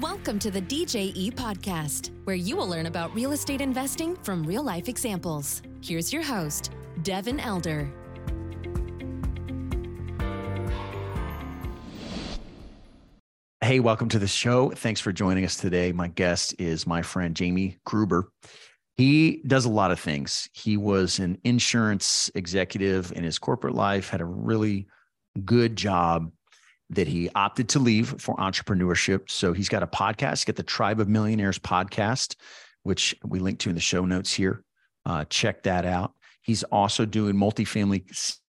Welcome to the DJE podcast, where you will learn about real estate investing from real life examples. Here's your host, Devin Elder. Hey, welcome to the show. Thanks for joining us today. My guest is my friend Jamie Gruber. He does a lot of things. He was an insurance executive in his corporate life, had a really good job that he opted to leave for entrepreneurship. So he's got a podcast, get the Tribe of Millionaires podcast, which we link to in the show notes here. Uh, check that out. He's also doing multifamily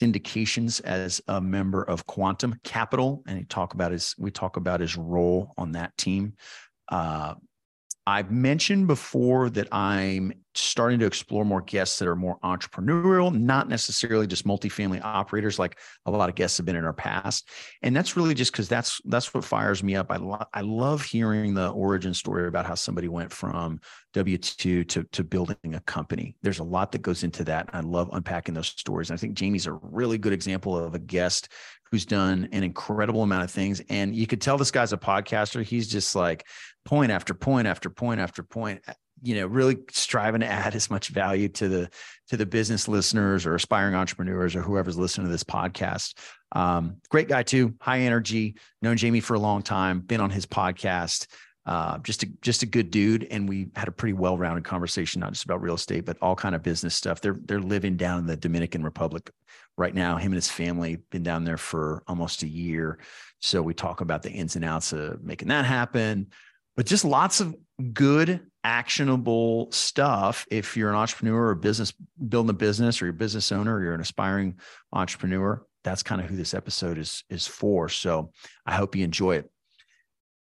syndications as a member of Quantum Capital, and he talk about his we talk about his role on that team. Uh, I've mentioned before that I'm starting to explore more guests that are more entrepreneurial, not necessarily just multifamily operators like a lot of guests have been in our past. And that's really just because that's that's what fires me up. I lo- I love hearing the origin story about how somebody went from W two to to building a company. There's a lot that goes into that. I love unpacking those stories. And I think Jamie's a really good example of a guest who's done an incredible amount of things. And you could tell this guy's a podcaster. He's just like point after point after point after point you know really striving to add as much value to the to the business listeners or aspiring entrepreneurs or whoever's listening to this podcast. Um, great guy too high energy known jamie for a long time been on his podcast uh, just a just a good dude. And we had a pretty well-rounded conversation not just about real estate but all kind of business stuff. They're they're living down in the dominican republic right now. Him and his family been down there for almost a year. So we talk about the ins and outs of making that happen but just lots of good actionable stuff if you're an entrepreneur or business building a business or you're a business owner or you're an aspiring entrepreneur that's kind of who this episode is is for. So i hope you enjoy it.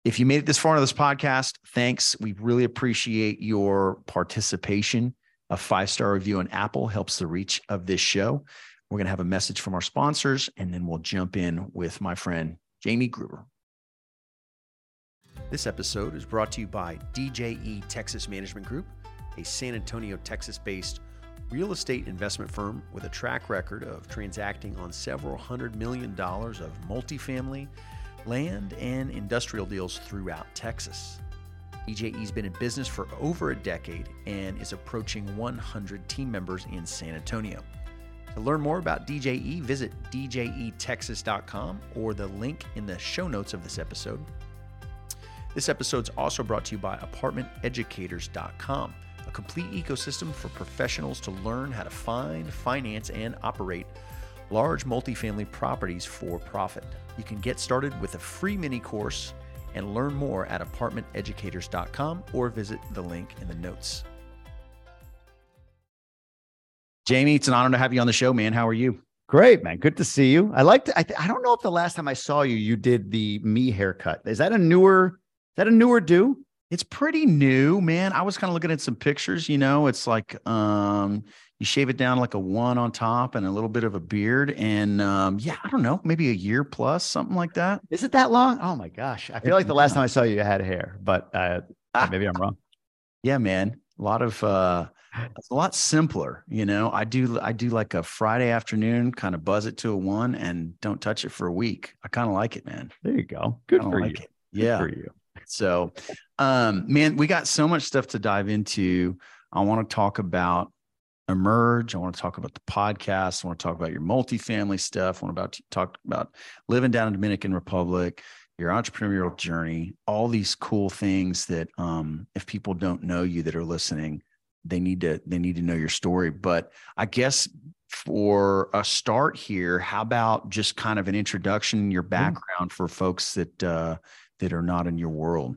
If you made it this far into this podcast thanks. We really appreciate your participation. A five star review on apple helps the reach of this show. We're going to have a message from our sponsors and then we'll jump in with my friend jamie gruber this episode is brought to you by DJE Texas Management Group, a San Antonio, Texas based real estate investment firm with a track record of transacting on several hundred million dollars of multifamily, land, and industrial deals throughout Texas. DJE's been in business for over a decade and is approaching 100 team members in San Antonio. To learn more about DJE, visit djetexas.com or the link in the show notes of this episode. This episode is also brought to you by ApartmentEducators.com, a complete ecosystem for professionals to learn how to find, finance, and operate large multifamily properties for profit. You can get started with a free mini course and learn more at apartmenteducators.com or visit the link in the notes. Jamie, it's an honor to have you on the show, man. How are you? Great, man. Good to see you. I like to, I, th- I don't know if the last time I saw you, you did the me haircut. Is that a newer that a newer do? It's pretty new, man. I was kind of looking at some pictures, you know, it's like um you shave it down like a one on top and a little bit of a beard. And um, yeah, I don't know, maybe a year plus, something like that. Is it that long? Oh my gosh. I feel like the last time I saw you, you had hair, but uh, maybe I'm wrong. Yeah, man. A lot of uh it's a lot simpler, you know. I do I do like a Friday afternoon, kind of buzz it to a one and don't touch it for a week. I kind of like it, man. There you go. Good for like you. It. Yeah. For you. So, um, man, we got so much stuff to dive into. I want to talk about emerge. I want to talk about the podcast. I want to talk about your multifamily stuff. I want to talk about living down in Dominican Republic, your entrepreneurial journey, all these cool things that um, if people don't know you that are listening, they need to they need to know your story. But I guess for a start here, how about just kind of an introduction, your background for folks that uh, that are not in your world?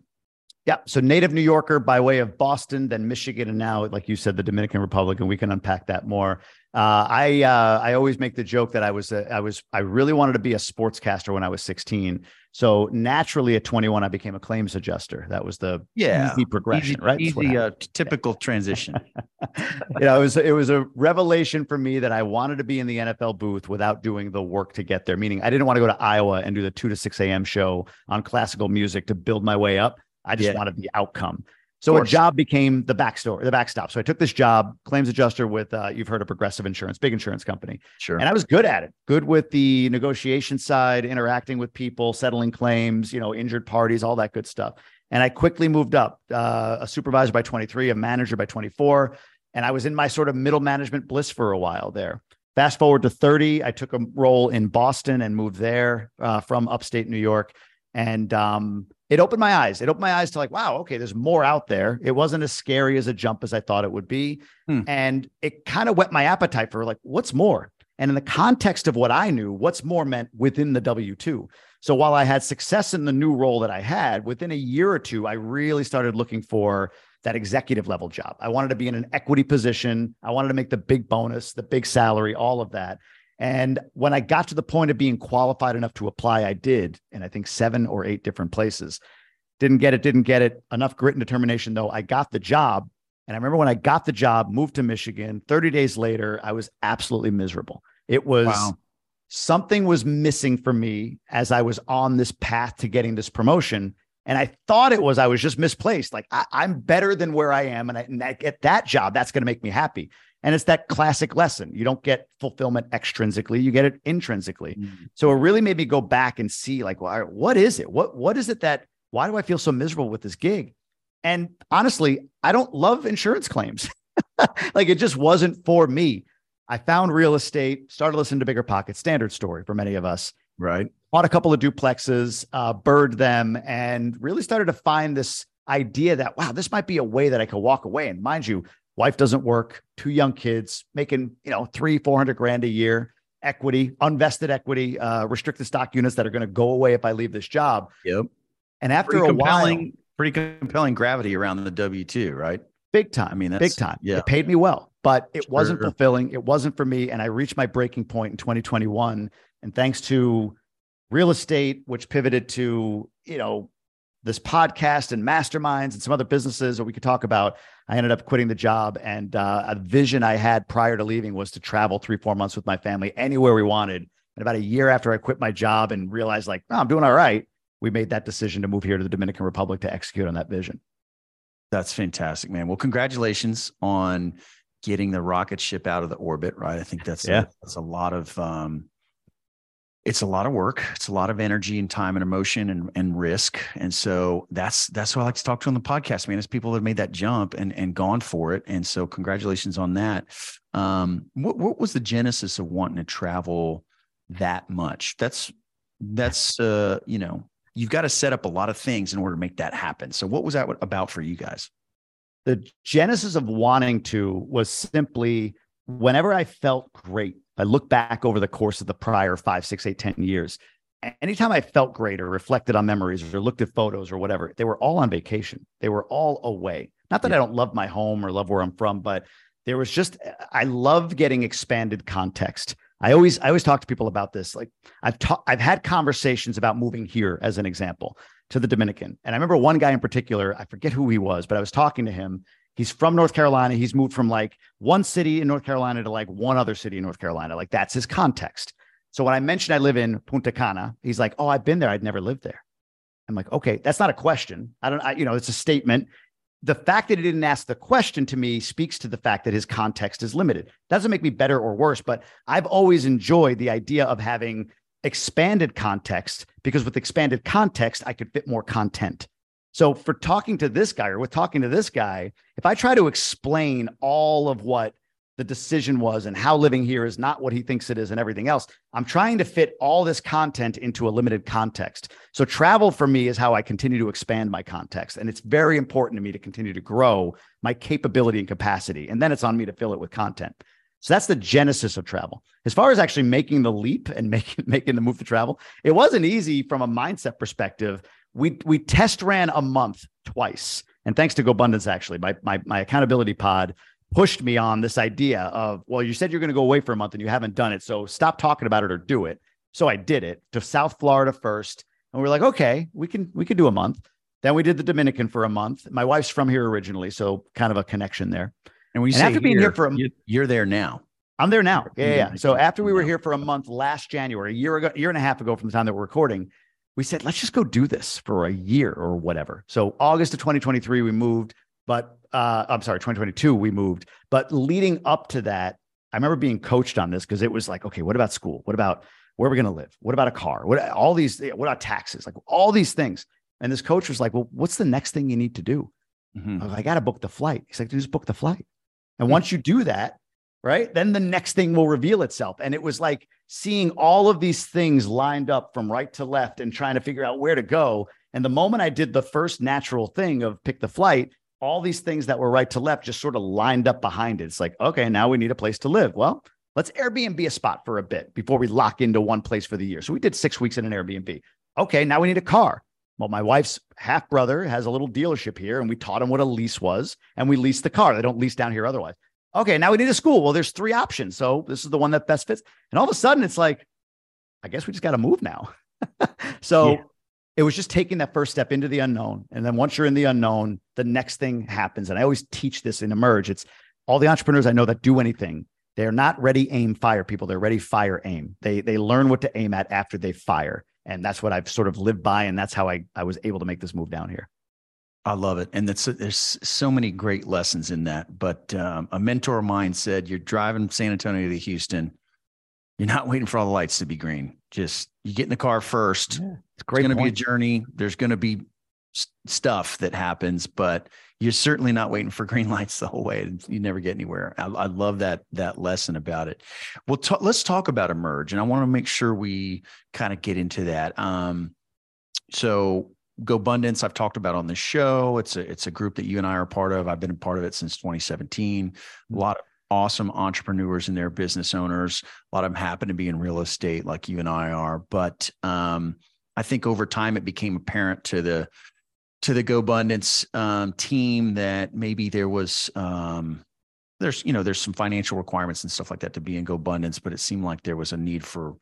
Yeah. So native New Yorker by way of Boston, then Michigan, and now, like you said, the Dominican Republic, and we can unpack that more. Uh, I uh, I always make the joke that I was a, I was I really wanted to be a sportscaster when I was 16. So naturally, at 21, I became a claims adjuster. That was the yeah easy progression, easy, right? Easy, uh, typical transition. you know, it was it was a revelation for me that I wanted to be in the NFL booth without doing the work to get there. Meaning, I didn't want to go to Iowa and do the two to six a.m. show on classical music to build my way up. I just yeah. wanted the outcome. So a job became the backstory, the backstop. So I took this job, claims adjuster with uh, you've heard of Progressive Insurance, big insurance company. Sure. And I was good at it, good with the negotiation side, interacting with people, settling claims, you know, injured parties, all that good stuff. And I quickly moved up, uh, a supervisor by 23, a manager by 24, and I was in my sort of middle management bliss for a while there. Fast forward to 30, I took a role in Boston and moved there uh, from upstate New York. And um, it opened my eyes. It opened my eyes to like, wow, okay, there's more out there. It wasn't as scary as a jump as I thought it would be. Hmm. And it kind of whet my appetite for like, what's more? And in the context of what I knew, what's more meant within the W 2. So while I had success in the new role that I had, within a year or two, I really started looking for that executive level job. I wanted to be in an equity position. I wanted to make the big bonus, the big salary, all of that. And when I got to the point of being qualified enough to apply, I did, and I think seven or eight different places. Didn't get it, didn't get it. Enough grit and determination, though. I got the job. And I remember when I got the job, moved to Michigan, 30 days later, I was absolutely miserable. It was wow. something was missing for me as I was on this path to getting this promotion. And I thought it was I was just misplaced. Like I, am better than where I am, and I, and I get that job. That's going to make me happy. And it's that classic lesson. You don't get fulfillment extrinsically, you get it intrinsically. Mm-hmm. So it really made me go back and see like, well, what is it? What what is it that why do I feel so miserable with this gig? And honestly, I don't love insurance claims. like it just wasn't for me. I found real estate, started listening to Bigger Pockets, standard story for many of us. Right. Bought a couple of duplexes, uh, bird them, and really started to find this idea that, wow, this might be a way that I could walk away. And mind you, wife doesn't work, two young kids, making, you know, three, 400 grand a year, equity, unvested equity, uh, restricted stock units that are going to go away if I leave this job. Yep. And after pretty a while, pretty compelling gravity around the W 2, right? Big time. I mean, big time. Yeah. It paid me well, but it sure. wasn't fulfilling. It wasn't for me. And I reached my breaking point in 2021. And thanks to real estate, which pivoted to, you know, this podcast and masterminds and some other businesses that we could talk about, I ended up quitting the job. And uh, a vision I had prior to leaving was to travel three, four months with my family anywhere we wanted. And about a year after I quit my job and realized, like, oh, I'm doing all right, we made that decision to move here to the Dominican Republic to execute on that vision. That's fantastic, man. Well, congratulations on getting the rocket ship out of the orbit, right? I think that's yeah. a, that's a lot of um, it's a lot of work. It's a lot of energy and time and emotion and, and risk. And so that's that's what I like to talk to on the podcast, man. Is people that made that jump and and gone for it. And so congratulations on that. Um, what what was the genesis of wanting to travel that much? That's that's uh, you know, you've got to set up a lot of things in order to make that happen. So what was that about for you guys? The genesis of wanting to was simply whenever I felt great I look back over the course of the prior five, six, eight, ten years, anytime I felt great or reflected on memories or looked at photos or whatever, they were all on vacation. They were all away. Not that yeah. I don't love my home or love where I'm from, but there was just I love getting expanded context. I always I always talk to people about this. Like I've ta- I've had conversations about moving here as an example to the Dominican. And I remember one guy in particular, I forget who he was, but I was talking to him He's from North Carolina. He's moved from like one city in North Carolina to like one other city in North Carolina. Like that's his context. So when I mentioned I live in Punta Cana, he's like, "Oh, I've been there. I'd never lived there." I'm like, "Okay, that's not a question. I don't. I, you know, it's a statement." The fact that he didn't ask the question to me speaks to the fact that his context is limited. Doesn't make me better or worse, but I've always enjoyed the idea of having expanded context because with expanded context, I could fit more content. So for talking to this guy or with talking to this guy, if I try to explain all of what the decision was and how living here is not what he thinks it is and everything else, I'm trying to fit all this content into a limited context. So travel for me is how I continue to expand my context. And it's very important to me to continue to grow my capability and capacity. And then it's on me to fill it with content. So that's the genesis of travel. As far as actually making the leap and making making the move to travel, it wasn't easy from a mindset perspective we we test ran a month twice. And thanks to GoBundance, actually, my, my, my accountability pod pushed me on this idea of, well, you said you're going to go away for a month and you haven't done it. So stop talking about it or do it. So I did it to South Florida first. And we are like, okay, we can we can do a month. Then we did the Dominican for a month. My wife's from here originally, so kind of a connection there. And we after being here for a you're there now. I'm there now. Yeah, yeah. So after we were here for a month last January, a year ago, year and a half ago from the time that we're recording, we said, let's just go do this for a year or whatever. So August of 2023, we moved But uh, I'm sorry, 2022 we moved. But leading up to that, I remember being coached on this because it was like, okay, what about school? What about where are we going to live? What about a car? What all these? What about taxes? Like all these things. And this coach was like, well, what's the next thing you need to do? Mm-hmm. I, like, I got to book the flight. He's like, just book the flight. And mm-hmm. once you do that, right, then the next thing will reveal itself. And it was like seeing all of these things lined up from right to left and trying to figure out where to go. And the moment I did the first natural thing of pick the flight, all these things that were right to left just sort of lined up behind it. It's like, okay, now we need a place to live. Well, let's Airbnb a spot for a bit before we lock into one place for the year. So we did six weeks in an Airbnb. Okay, now we need a car. Well, my wife's half brother has a little dealership here, and we taught him what a lease was, and we leased the car. They don't lease down here otherwise. Okay, now we need a school. Well, there's three options. So this is the one that best fits. And all of a sudden, it's like, I guess we just got to move now. so yeah. it was just taking that first step into the unknown. And then once you're in the unknown, the next thing happens. And I always teach this in Emerge. It's all the entrepreneurs I know that do anything. They're not ready, aim, fire people. They're ready, fire, aim. They they learn what to aim at after they fire and that's what I've sort of lived by, and that's how I I was able to make this move down here. I love it, and that's there's so many great lessons in that. But um, a mentor of mine said, "You're driving San Antonio to Houston. You're not waiting for all the lights to be green. Just you get in the car first. Yeah, it's going to be a journey. There's going to be stuff that happens, but you're certainly not waiting for green lights the whole way. You never get anywhere. I, I love that that lesson about it. Well, t- let's talk about emerge, and I want to make sure we kind of get into that. Um, so GoBundance, I've talked about on the show. It's a it's a group that you and I are part of. I've been a part of it since 2017. A lot of awesome entrepreneurs and their business owners. A lot of them happen to be in real estate, like you and I are. But um, I think over time it became apparent to the to the GoBundance um, team that maybe there was um, there's you know there's some financial requirements and stuff like that to be in GoBundance, but it seemed like there was a need for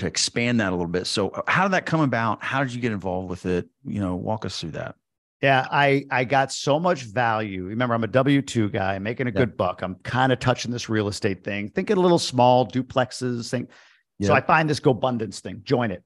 to expand that a little bit. So uh, how did that come about? How did you get involved with it? You know, walk us through that. Yeah, I I got so much value. Remember, I'm a W two guy, making a good buck. I'm kind of touching this real estate thing, thinking a little small duplexes thing. So I find this GoBundance thing. Join it.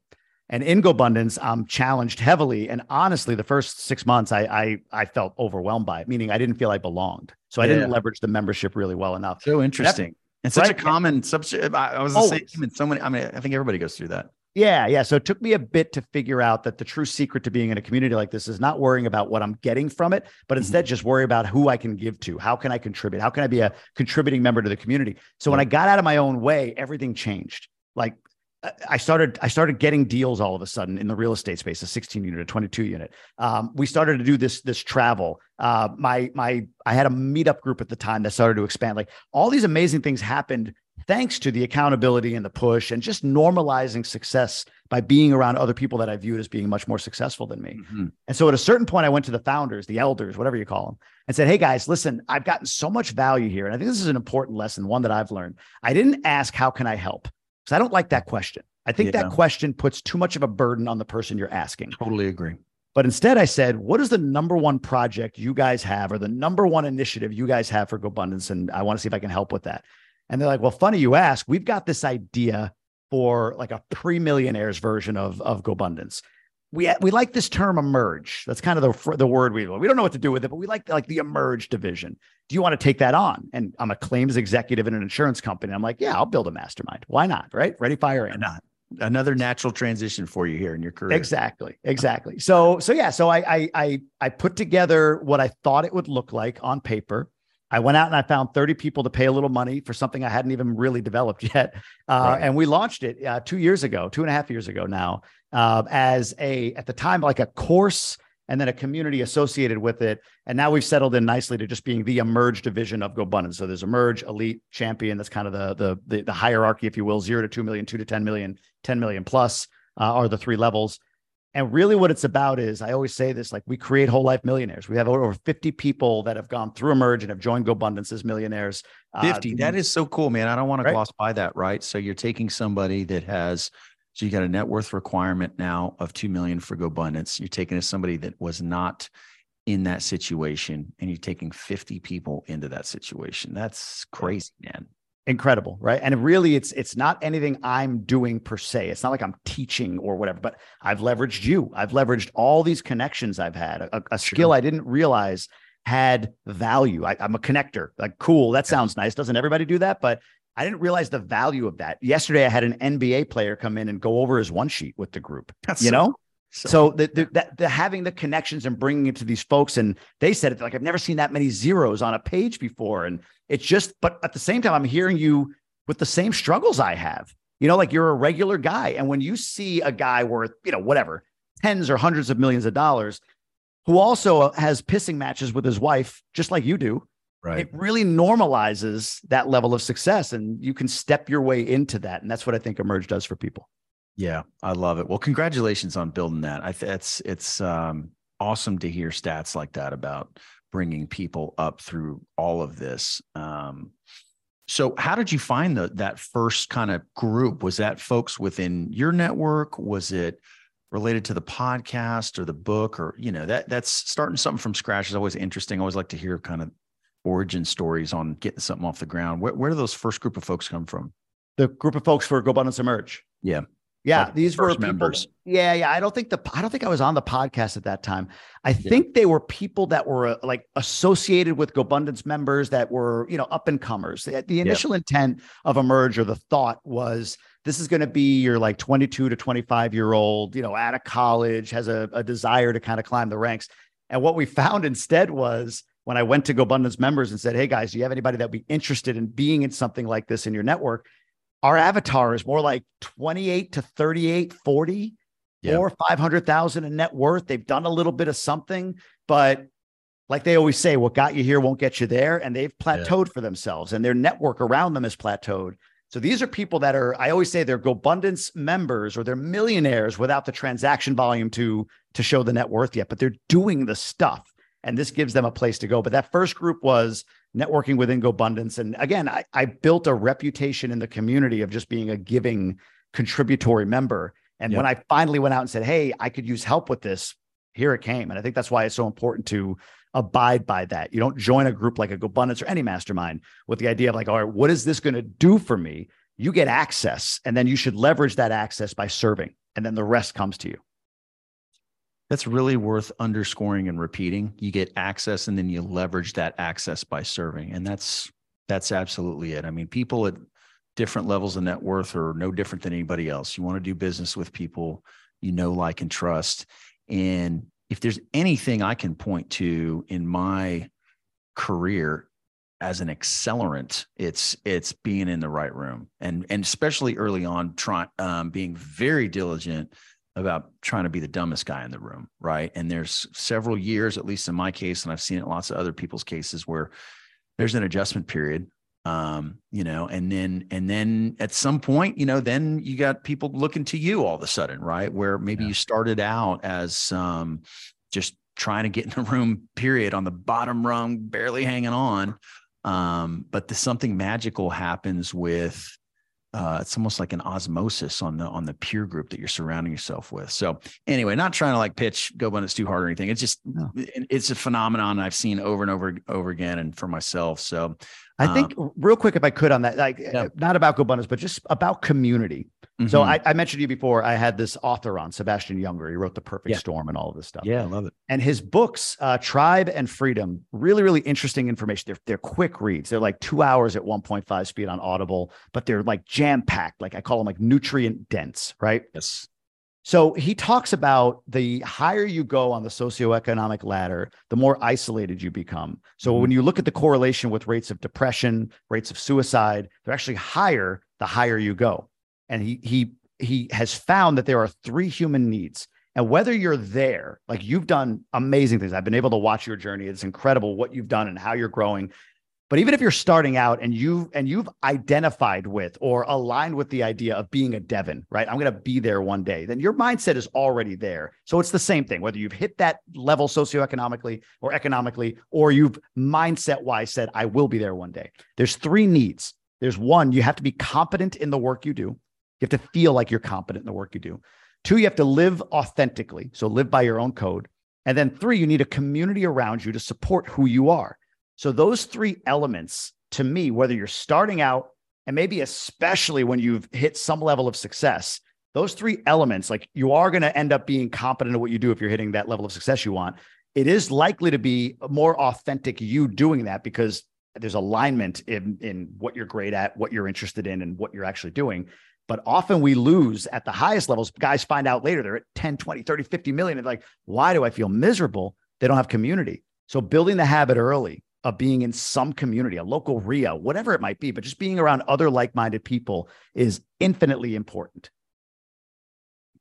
And in GoBundance, I'm challenged heavily. And honestly, the first six months, I I, I felt overwhelmed by it, meaning I didn't feel I belonged. So I didn't leverage the membership really well enough. So interesting. And such right? a common subject. I was the Always. same in so many. I mean, I think everybody goes through that. Yeah, yeah. So it took me a bit to figure out that the true secret to being in a community like this is not worrying about what I'm getting from it, but mm-hmm. instead mm-hmm. just worry about who I can give to. How can I contribute? How can I be a contributing member to the community? So yeah. when I got out of my own way, everything changed. Like I started I started getting deals all of a sudden in the real estate space, a 16 unit, a 22 unit. Um, we started to do this this travel. Uh, my my I had a meetup group at the time that started to expand. Like all these amazing things happened thanks to the accountability and the push and just normalizing success by being around other people that I viewed as being much more successful than me. Mm-hmm. And so at a certain point, I went to the founders, the elders, whatever you call them, and said, Hey guys, listen, I've gotten so much value here. And I think this is an important lesson, one that I've learned. I didn't ask, How can I help? Because I don't like that question. I think yeah. that question puts too much of a burden on the person you're asking. Totally agree. But instead, I said, what is the number one project you guys have or the number one initiative you guys have for GoBundance? And I want to see if I can help with that. And they're like, well, funny you ask. We've got this idea for like a pre-millionaires version of, of GoBundance we we like this term emerge. That's kind of the the word we we don't know what to do with it, but we like like the emerge division. Do you want to take that on? And I'm a claims executive in an insurance company. I'm like, yeah, I'll build a mastermind. Why not? Right? Ready, fire, and not another natural transition for you here in your career. Exactly, exactly. So so yeah, so I I I I put together what I thought it would look like on paper. I went out and I found 30 people to pay a little money for something I hadn't even really developed yet. Uh, right. And we launched it uh, two years ago, two and a half years ago now uh, as a at the time like a course and then a community associated with it. And now we've settled in nicely to just being the emerge division of GoBundance. So there's emerge, elite, champion. That's kind of the the the, the hierarchy, if you will, zero to two million, two to 10 million, 10 million plus uh, are the three levels. And really, what it's about is I always say this like, we create whole life millionaires. We have over 50 people that have gone through Emerge and have joined GoBundance as millionaires. 50. Uh, that is so cool, man. I don't want to gloss by that, right? So you're taking somebody that has so you got a net worth requirement now of 2 million for GoBundance. You're taking as somebody that was not in that situation and you're taking 50 people into that situation. That's crazy, man. Incredible, right? And really it's it's not anything I'm doing per se. It's not like I'm teaching or whatever, but I've leveraged you. I've leveraged all these connections I've had, a, a skill I didn't realize had value. I, am a connector. Like, cool. That sounds nice. Doesn't everybody do that? But I didn't realize the value of that. Yesterday, I had an NBA player come in and go over his one sheet with the group. That's you so, know, so, so the, the, that the having the connections and bringing it to these folks, and they said it like I've never seen that many zeros on a page before, and it's just. But at the same time, I'm hearing you with the same struggles I have. You know, like you're a regular guy, and when you see a guy worth you know whatever tens or hundreds of millions of dollars, who also has pissing matches with his wife, just like you do, Right. It really normalizes that level of success and you can step your way into that. And that's what I think Emerge does for people. Yeah, I love it. Well, congratulations on building that. I th- it's it's um, awesome to hear stats like that about bringing people up through all of this. Um, so, how did you find the that first kind of group? Was that folks within your network? Was it related to the podcast or the book, or you know that that's starting something from scratch is always interesting. I always like to hear kind of origin stories on getting something off the ground. Where, where do those first group of folks come from? The group of folks for GoBundance Emerge. Yeah. Yeah, like these were people, members. Yeah, yeah. I don't think the I don't think I was on the podcast at that time. I yeah. think they were people that were uh, like associated with GoBundance members that were you know up and comers. The, the initial yeah. intent of Emerge or the thought was this is going to be your like 22 to 25 year old, you know, out of college, has a, a desire to kind of climb the ranks. And what we found instead was when I went to GoBundance members and said, Hey guys, do you have anybody that would be interested in being in something like this in your network? Our avatar is more like 28 to 38, 40 yeah. or 500,000 in net worth. They've done a little bit of something, but like they always say, what got you here won't get you there. And they've plateaued yeah. for themselves and their network around them has plateaued. So these are people that are, I always say they're GoBundance members or they're millionaires without the transaction volume to, to show the net worth yet, but they're doing the stuff and this gives them a place to go. But that first group was networking within GoBundance. And again, I, I built a reputation in the community of just being a giving contributory member. And yep. when I finally went out and said, Hey, I could use help with this, here it came. And I think that's why it's so important to abide by that. You don't join a group like a GoBundance or any mastermind with the idea of like, all right, what is this going to do for me? You get access, and then you should leverage that access by serving, and then the rest comes to you that's really worth underscoring and repeating. You get access and then you leverage that access by serving. And that's that's absolutely it. I mean, people at different levels of net worth are no different than anybody else. You want to do business with people you know, like, and trust. And if there's anything I can point to in my career as an accelerant, it's it's being in the right room and and especially early on, trying um, being very diligent about trying to be the dumbest guy in the room, right? And there's several years, at least in my case, and I've seen it in lots of other people's cases, where there's an adjustment period, um, you know, and then and then at some point, you know, then you got people looking to you all of a sudden, right? Where maybe yeah. you started out as um, just trying to get in the room, period, on the bottom rung, barely hanging on. Um, but the, something magical happens with uh, it's almost like an osmosis on the on the peer group that you're surrounding yourself with. So anyway, not trying to like pitch GoBundance too hard or anything. It's just no. it's a phenomenon I've seen over and over over again, and for myself. So I think um, real quick, if I could on that, like yeah. not about GoBundance, but just about community. Mm-hmm. So I, I, mentioned to you before, I had this author on Sebastian Junger. He wrote The Perfect yeah. Storm and all of this stuff. Yeah, I love it. And his books, uh, Tribe and Freedom, really, really interesting information. They're they're quick reads. They're like two hours at 1.5 speed on Audible, but they're like jam packed. Like I call them like nutrient dense, right? Yes. So he talks about the higher you go on the socioeconomic ladder, the more isolated you become. So mm-hmm. when you look at the correlation with rates of depression, rates of suicide, they're actually higher the higher you go. And he he he has found that there are three human needs. And whether you're there, like you've done amazing things. I've been able to watch your journey. It's incredible what you've done and how you're growing. But even if you're starting out and you and you've identified with or aligned with the idea of being a Devin, right? I'm going to be there one day. Then your mindset is already there. So it's the same thing whether you've hit that level socioeconomically or economically or you've mindset wise said I will be there one day. There's three needs. There's one, you have to be competent in the work you do. You have to feel like you're competent in the work you do. Two, you have to live authentically. So live by your own code. And then three, you need a community around you to support who you are. So those three elements to me, whether you're starting out and maybe especially when you've hit some level of success, those three elements, like you are going to end up being competent at what you do if you're hitting that level of success you want. it is likely to be more authentic you doing that because there's alignment in in what you're great at, what you're interested in, and what you're actually doing. But often we lose at the highest levels. Guys find out later they're at 10, 20, 30, 50 million. And like, why do I feel miserable? They don't have community. So building the habit early of being in some community, a local REIA, whatever it might be, but just being around other like-minded people is infinitely important.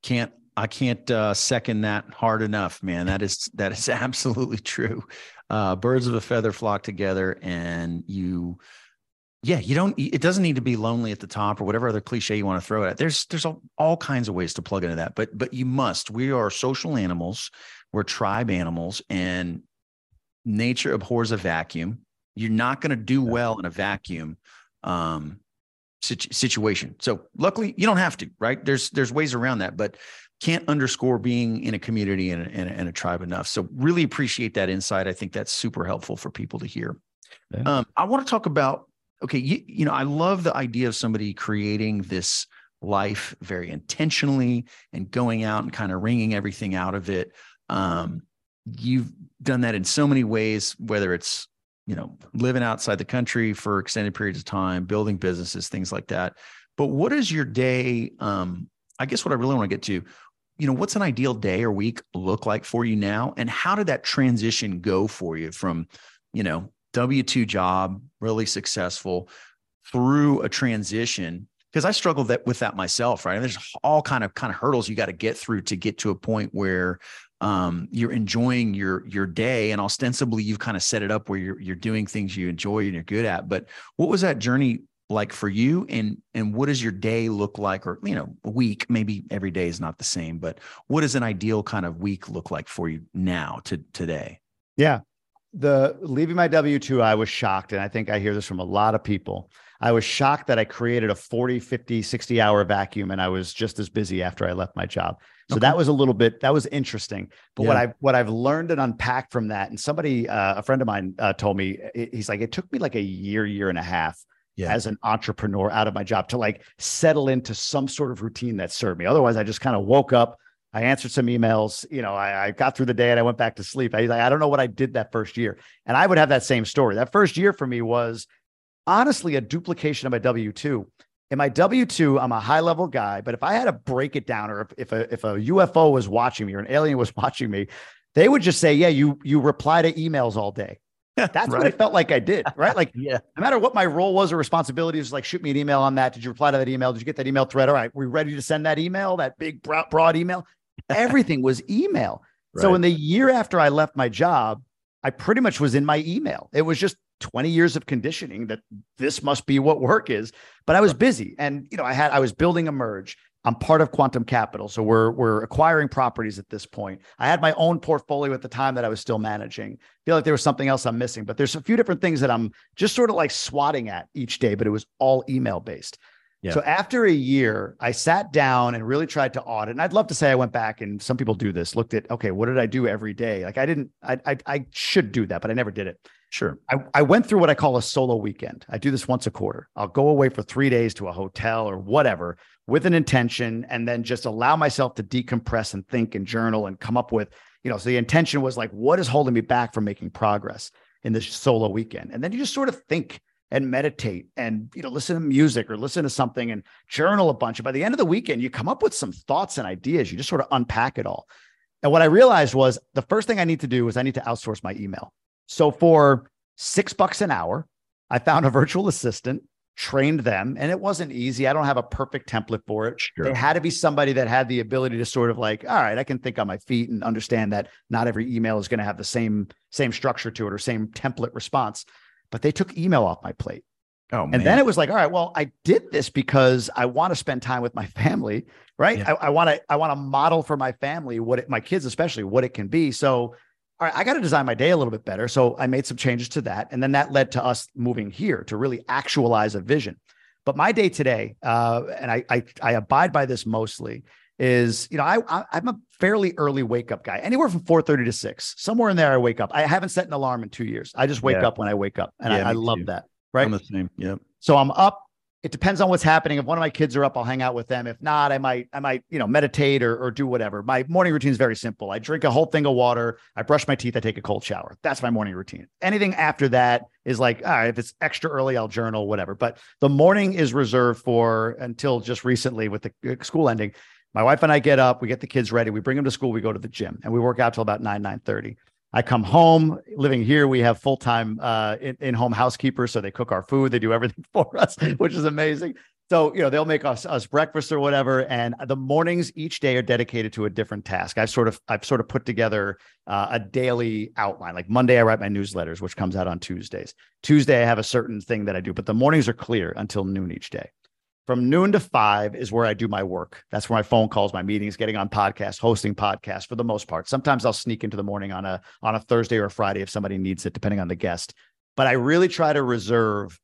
Can't I can't uh, second that hard enough, man. That is that is absolutely true. Uh, birds of a feather flock together, and you, yeah, you don't. It doesn't need to be lonely at the top or whatever other cliche you want to throw at. There's there's all, all kinds of ways to plug into that, but but you must. We are social animals. We're tribe animals, and nature abhors a vacuum. You're not going to do well in a vacuum. Um, situation. So luckily you don't have to, right? There's there's ways around that, but can't underscore being in a community and a, and, a, and a, tribe enough. So really appreciate that insight. I think that's super helpful for people to hear. Yeah. Um, I want to talk about, okay, you, you know, I love the idea of somebody creating this life very intentionally and going out and kind of wringing everything out of it. Um, you've done that in so many ways, whether it's, you know, living outside the country for extended periods of time, building businesses, things like that. But what is your day, um, I guess what I really want to get to, you know, what's an ideal day or week look like for you now? And how did that transition go for you from, you know, W 2 job, really successful through a transition? Because I struggled that with that myself, right? And there's all kind of kind of hurdles you got to get through to get to a point where um, you're enjoying your your day, and ostensibly you've kind of set it up where you're you're doing things you enjoy and you're good at. But what was that journey like for you and and what does your day look like or you know a week maybe every day is not the same but what does an ideal kind of week look like for you now to today yeah the leaving my w2 i was shocked and i think i hear this from a lot of people i was shocked that i created a 40 50 60 hour vacuum and i was just as busy after i left my job so okay. that was a little bit that was interesting but yeah. what I've, what i've learned and unpacked from that and somebody uh, a friend of mine uh, told me he's like it took me like a year year and a half yeah. as an entrepreneur out of my job to like settle into some sort of routine that served me. Otherwise, I just kind of woke up, I answered some emails, you know, I, I, got through the day and I went back to sleep. I I don't know what I did that first year. And I would have that same story. That first year for me was honestly a duplication of my W 2. In my W 2, I'm a high level guy, but if I had to break it down, or if, if a if a UFO was watching me or an alien was watching me, they would just say, Yeah, you you reply to emails all day. That's right? what it felt like I did, right? Like, yeah. no matter what my role was or responsibility was, like, shoot me an email on that. Did you reply to that email? Did you get that email thread? All right, we ready to send that email, that big broad, broad email? Everything was email. Right. So in the year after I left my job, I pretty much was in my email. It was just 20 years of conditioning that this must be what work is. But I was busy, and you know, I had I was building Emerge. I'm part of Quantum Capital. So we're we're acquiring properties at this point. I had my own portfolio at the time that I was still managing. feel like there was something else I'm missing, but there's a few different things that I'm just sort of like swatting at each day, but it was all email based. Yeah. So after a year, I sat down and really tried to audit. And I'd love to say I went back and some people do this, looked at, okay, what did I do every day? Like I didn't, I, I, I should do that, but I never did it. Sure. I, I went through what I call a solo weekend. I do this once a quarter. I'll go away for three days to a hotel or whatever with an intention and then just allow myself to decompress and think and journal and come up with, you know, so the intention was like, what is holding me back from making progress in this solo weekend? And then you just sort of think and meditate and, you know, listen to music or listen to something and journal a bunch. And by the end of the weekend, you come up with some thoughts and ideas. You just sort of unpack it all. And what I realized was the first thing I need to do is I need to outsource my email. So for six bucks an hour, I found a virtual assistant trained them and it wasn't easy i don't have a perfect template for it sure. it had to be somebody that had the ability to sort of like all right i can think on my feet and understand that not every email is going to have the same same structure to it or same template response but they took email off my plate Oh, man. and then it was like, all right, well, I did this because I want to spend time with my family, right? Yeah. I want to, I want to model for my family what it, my kids, especially what it can be. So all right, I got to design my day a little bit better. So I made some changes to that. And then that led to us moving here to really actualize a vision. But my day today, uh, and I, I, I abide by this mostly, is you know I, I am a fairly early wake up guy, anywhere from four thirty to six, somewhere in there. I wake up. I haven't set an alarm in two years. I just wake yeah. up when I wake up, and yeah, I, I love that. Right, I'm the same. Yep. So I'm up it depends on what's happening. If one of my kids are up, I'll hang out with them. If not, I might, I might, you know, meditate or, or do whatever. My morning routine is very simple. I drink a whole thing of water. I brush my teeth. I take a cold shower. That's my morning routine. Anything after that is like, all right, if it's extra early, I'll journal, whatever. But the morning is reserved for until just recently with the uh, school ending. My wife and I get up, we get the kids ready, we bring them to school, we go to the gym, and we work out till about nine nine thirty. I come home living here. We have full time uh, in home housekeepers, so they cook our food, they do everything for us, which is amazing. So you know they'll make us us breakfast or whatever, and the mornings each day are dedicated to a different task. I've sort of I've sort of put together uh, a daily outline. Like Monday, I write my newsletters, which comes out on Tuesdays. Tuesday, I have a certain thing that I do, but the mornings are clear until noon each day. From noon to five is where I do my work. That's where my phone calls, my meetings, getting on podcasts, hosting podcasts for the most part. Sometimes I'll sneak into the morning on a on a Thursday or a Friday if somebody needs it, depending on the guest. But I really try to reserve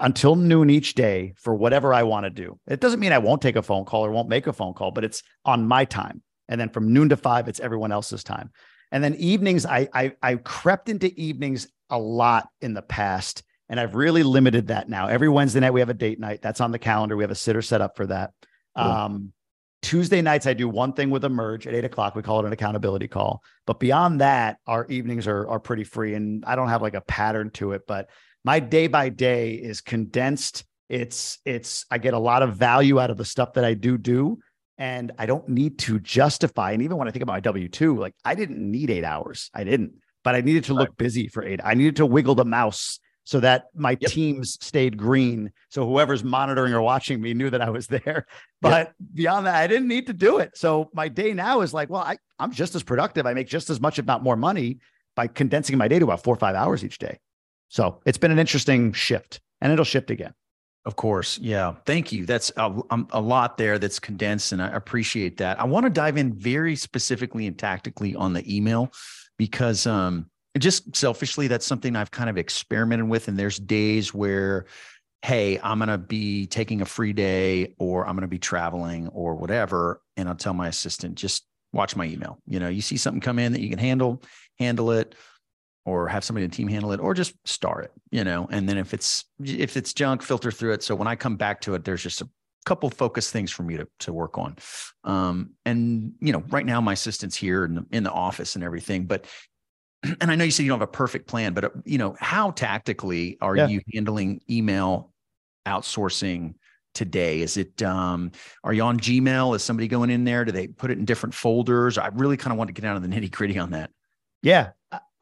until noon each day for whatever I want to do. It doesn't mean I won't take a phone call or won't make a phone call, but it's on my time. And then from noon to five, it's everyone else's time. And then evenings, I I, I crept into evenings a lot in the past and I've really limited that now. Every Wednesday night we have a date night. That's on the calendar. We have a sitter set up for that. Cool. Um, Tuesday nights I do one thing with Emerge at eight o'clock. We call it an accountability call. But beyond that, our evenings are are pretty free, and I don't have like a pattern to it. But my day by day is condensed. It's it's I get a lot of value out of the stuff that I do do, and I don't need to justify. And even when I think about my W two, like I didn't need eight hours. I didn't, but I needed to look busy for eight. I needed to wiggle the mouse so that my yep. teams stayed green. So whoever's monitoring or watching me knew that I was there. But yep. beyond that, I didn't need to do it. So my day now is like, well, I, I'm just as productive. I make just as much, if not more money by condensing my day to about four or five hours each day. So it's been an interesting shift and it'll shift again. Of course. Yeah. Thank you. That's a, um, a, lot there that's condensed, and I appreciate that. I want to dive in very specifically and tactically on the email because um, just selfishly, that's something I've kind of experimented with. And there's days where, hey, I'm going to be taking a free day or I'm going to be traveling or whatever. And I'll tell my assistant, just watch my email. You know, you see something come in that you can handle, handle it or have somebody in the team handle it or just star it, you know, and then if it's, if it's junk, filter through it. So when I come back to it, there's just a couple focus things for me to, to work on. Um, and, you know, right now my assistant's here in the, in the office and everything, but and I know you said you don't have a perfect plan, but uh, you know, how tactically are yeah. you handling email outsourcing today? Is it um, are you on Gmail? Is somebody going in there? Do they put it in different folders? I really kind of want to get down to the nitty gritty on that. Yeah,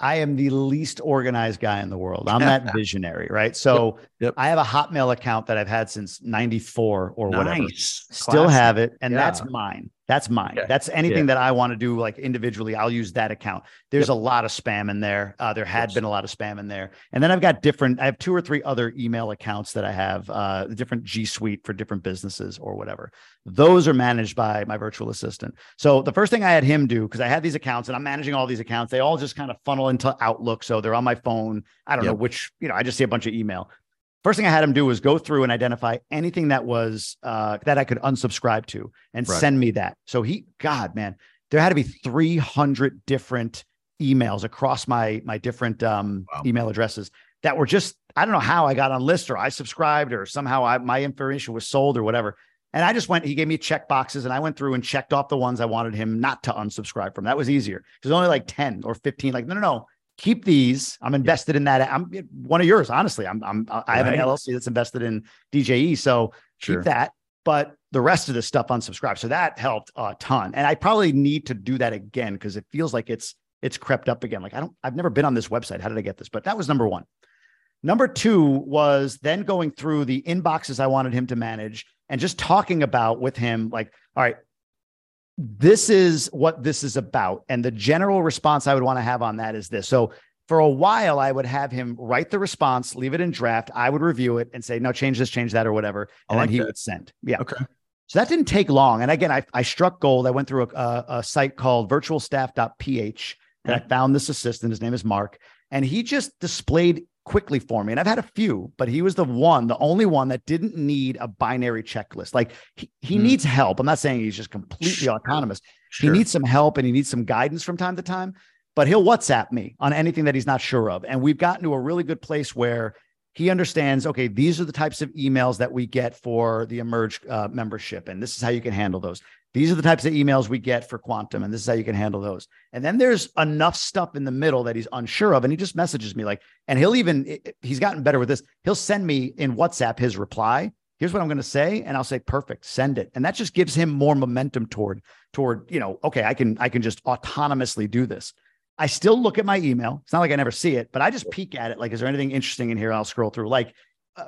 I am the least organized guy in the world. I'm that visionary, right? So yep, yep. I have a Hotmail account that I've had since 94 or nice. whatever. Still Classic. have it. And yeah. that's mine. That's mine. Okay. That's anything yeah. that I want to do like individually. I'll use that account. There's yep. a lot of spam in there. Uh, there had been a lot of spam in there. And then I've got different, I have two or three other email accounts that I have, uh, different G Suite for different businesses or whatever. Those are managed by my virtual assistant. So the first thing I had him do, because I had these accounts and I'm managing all these accounts, they all just kind of funnel into Outlook. So they're on my phone. I don't yep. know which, you know, I just see a bunch of email. First thing I had him do was go through and identify anything that was uh, that I could unsubscribe to and right. send me that. So he, God, man, there had to be 300 different emails across my my different um, wow. email addresses that were just I don't know how I got on list or I subscribed or somehow I, my information was sold or whatever. And I just went, he gave me check boxes and I went through and checked off the ones I wanted him not to unsubscribe from. That was easier. There's only like 10 or 15. Like, no, no, no keep these. I'm invested in that. I'm one of yours, honestly. I'm, I'm I have right. an LLC that's invested in DJE, so sure. keep that. But the rest of the stuff unsubscribe. So that helped a ton. And I probably need to do that again because it feels like it's it's crept up again. Like I don't, I've never been on this website. How did I get this? But that was number one. Number two was then going through the inboxes I wanted him to manage and just talking about with him, like, all right, this is what this is about. And the general response I would want to have on that is this. So for a while, I would have him write the response, leave it in draft. I would review it and say, no, change this, change that, or whatever. And like then he that. would send. Yeah. Okay. So that didn't take long. And again, I, I struck gold. I went through a, a, a site called virtualstaff.ph and. I found this assistant. His name is Mark. And he just displayed quickly for me. And I've had a few, but he was the one, the only one that didn't need a binary checklist. Like he, he mm. needs help. I'm not saying he's just completely sure. autonomous. Sure. He needs some help and he needs some guidance from time to time, but he'll WhatsApp me on anything that he's not sure of. And we've gotten to a really good place where he understands okay these are the types of emails that we get for the emerge uh, membership and this is how you can handle those these are the types of emails we get for quantum and this is how you can handle those and then there's enough stuff in the middle that he's unsure of and he just messages me like and he'll even he's gotten better with this he'll send me in whatsapp his reply here's what i'm going to say and i'll say perfect send it and that just gives him more momentum toward toward you know okay i can i can just autonomously do this I still look at my email. It's not like I never see it, but I just peek at it. Like, is there anything interesting in here? I'll scroll through. Like